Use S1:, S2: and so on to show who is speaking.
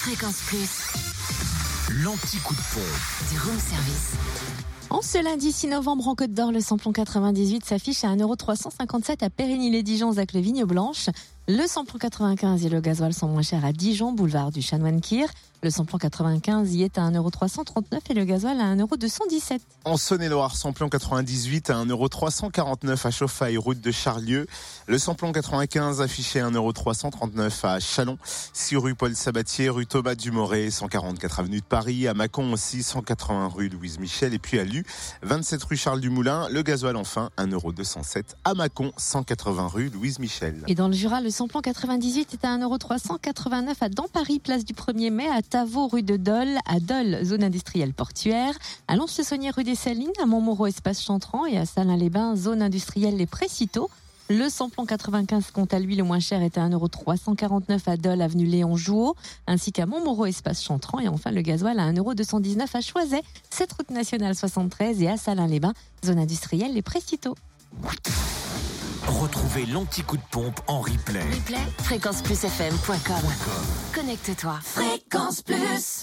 S1: Fréquence Plus,
S2: L'anti-coup de pompe.
S1: du room service.
S3: En ce lundi 6 novembre en Côte d'Or, le samplon 98 s'affiche à 1,357€ à Périgny-les-Dijon, Zac les Vignes Blanches. Le samplon 95 et le gasoil sont moins chers à Dijon, boulevard du Chanoine-Kir. Le samplon 95 y est à 1,339€ et le gasoil à 1,217€.
S4: En Saône-et-Loire, samplon 98 à 1,349€ à Chauffaille, route de Charlieu. Le samplon 95 affiché à 1,339€ à Chalon, 6 rue Paul Sabatier, rue Thomas Dumoré, 144 avenue de Paris, à Mâcon aussi, 180 rue Louise Michel et puis à Lu, 27 rue Charles Dumoulin. Le gasoil enfin 1,207€ à Mâcon, 180 rue Louise Michel.
S3: Et dans le Jura, le samplon 98 est à 1,389€ à Dampary, place du 1er mai, à Tavaux, rue de Dole, à Dole, zone industrielle portuaire, à Lons-le-Saunier, rue des Salines, à Montmoreau, espace Chantran et à Salins-les-Bains, zone industrielle Les Précitaux. Le samplon 95 quant à lui le moins cher est à 1,349€ à Dole, avenue Léon Jouot, ainsi qu'à Montmoreau, espace Chantran et enfin le gasoil à 1,219€ à Choiset, cette route nationale 73 et à Salins-les-Bains, zone industrielle Les Précitaux.
S2: Retrouvez l'anti-coup de pompe en replay.
S1: Replay, fréquenceplusfm.com. Connecte-toi. Fréquence Plus.